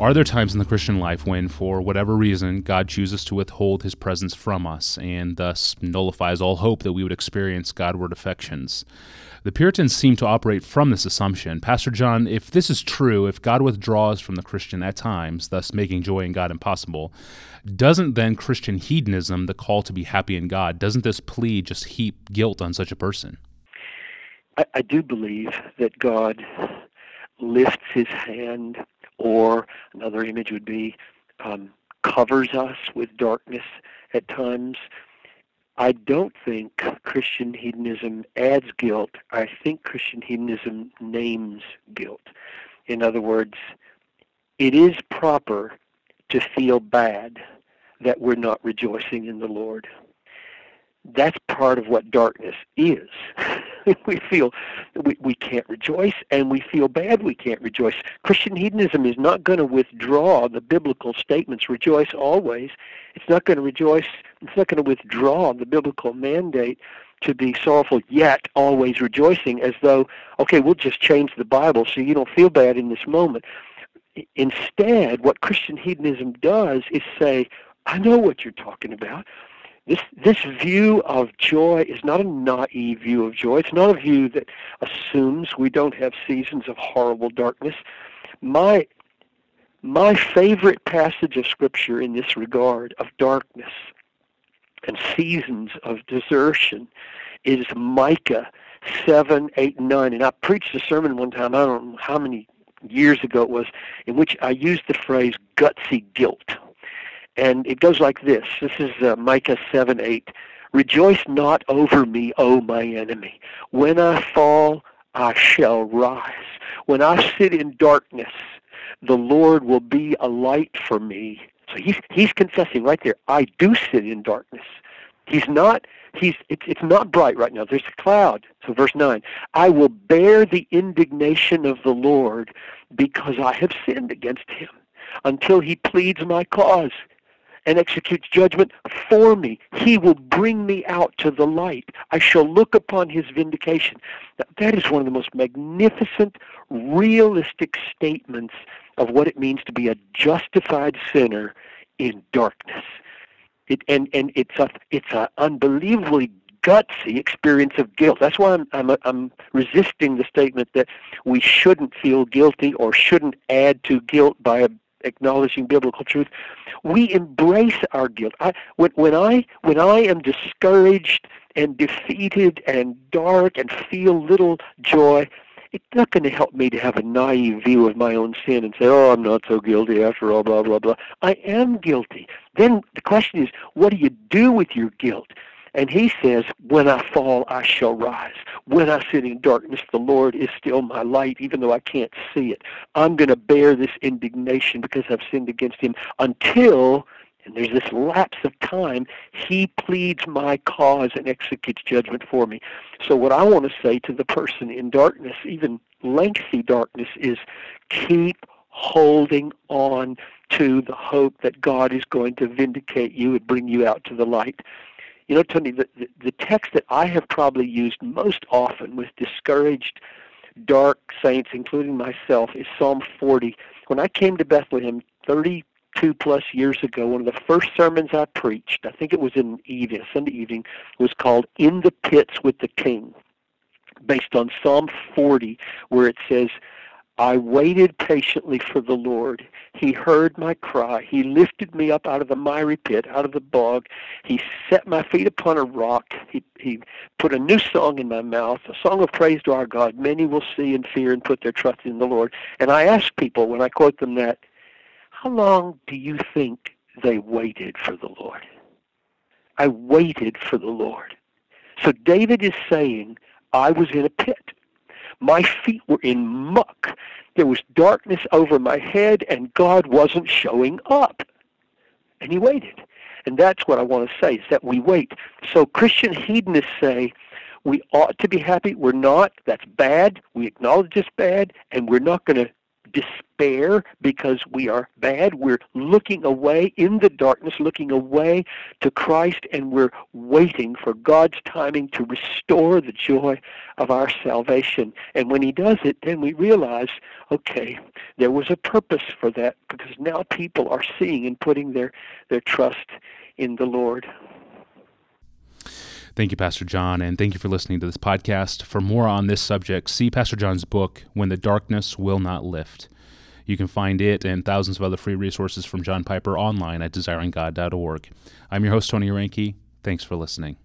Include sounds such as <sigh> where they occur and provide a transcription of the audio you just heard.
Are there times in the Christian life when, for whatever reason, God chooses to withhold his presence from us and thus nullifies all hope that we would experience Godward affections? The Puritans seem to operate from this assumption. Pastor John, if this is true, if God withdraws from the Christian at times, thus making joy in God impossible, doesn't then Christian hedonism, the call to be happy in God, doesn't this plea just heap guilt on such a person? I, I do believe that God lifts his hand or another image would be um, covers us with darkness at times. I don't think Christian hedonism adds guilt. I think Christian hedonism names guilt. In other words, it is proper to feel bad that we're not rejoicing in the Lord that's part of what darkness is. <laughs> we feel we, we can't rejoice and we feel bad we can't rejoice. Christian hedonism is not going to withdraw the biblical statements, rejoice always. It's not going to rejoice, it's not going to withdraw the biblical mandate to be sorrowful yet always rejoicing as though, okay, we'll just change the Bible so you don't feel bad in this moment. Instead, what Christian hedonism does is say, I know what you're talking about. This this view of joy is not a naive view of joy. It's not a view that assumes we don't have seasons of horrible darkness. My my favorite passage of scripture in this regard of darkness and seasons of desertion is Micah 7, 8, and 9. And I preached a sermon one time, I don't know how many years ago it was, in which I used the phrase gutsy guilt. And it goes like this. This is uh, Micah 7 8. Rejoice not over me, O my enemy. When I fall, I shall rise. When I sit in darkness, the Lord will be a light for me. So he's he's confessing right there. I do sit in darkness. He's not he's it's it's not bright right now. There's a cloud. So verse nine. I will bear the indignation of the Lord because I have sinned against him until he pleads my cause and executes judgment for me. He will bring me out to the light. I shall look upon his vindication. Now, that is one of the most magnificent, realistic statements of what it means to be a justified sinner in darkness. It, and and it's a it's an unbelievably gutsy experience of guilt. That's why I'm, I'm I'm resisting the statement that we shouldn't feel guilty or shouldn't add to guilt by acknowledging biblical truth, we embrace our guilt. I, when, when I when I am discouraged and defeated and dark and feel little joy, it's not going to help me to have a naive view of my own sin and say, "Oh, I'm not so guilty after all." Blah blah blah. I am guilty. Then the question is, what do you do with your guilt? And he says, When I fall, I shall rise. When I sit in darkness, the Lord is still my light, even though I can't see it. I'm going to bear this indignation because I've sinned against him until, and there's this lapse of time, he pleads my cause and executes judgment for me. So, what I want to say to the person in darkness, even lengthy darkness, is keep holding on to the hope that God is going to vindicate you and bring you out to the light. You know, Tony, the, the, text that I have probably used most often with discouraged, dark saints, including myself, is Psalm 40. When I came to Bethlehem 32 plus years ago, one of the first sermons I preached, I think it was in evening, Sunday evening, was called In the Pits with the King, based on Psalm 40, where it says, I waited patiently for the Lord. He heard my cry. He lifted me up out of the miry pit, out of the bog. He set my feet upon a rock. He, he put a new song in my mouth, a song of praise to our God. Many will see and fear and put their trust in the Lord. And I ask people when I quote them that, how long do you think they waited for the Lord? I waited for the Lord. So David is saying, I was in a pit. My feet were in muck. There was darkness over my head, and God wasn't showing up. And he waited. And that's what I want to say, is that we wait. So Christian hedonists say, we ought to be happy. We're not. That's bad. We acknowledge it's bad, and we're not going to despair because we are bad. We're looking away in the darkness, looking away to Christ, and we're waiting for God's timing to restore the joy of our salvation. And when He does it, then we realize, okay, there was a purpose for that because now people are seeing and putting their, their trust in the Lord. Thank you, Pastor John, and thank you for listening to this podcast. For more on this subject, see Pastor John's book, When the Darkness Will Not Lift. You can find it and thousands of other free resources from John Piper online at desiringgod.org. I'm your host, Tony Reinke. Thanks for listening.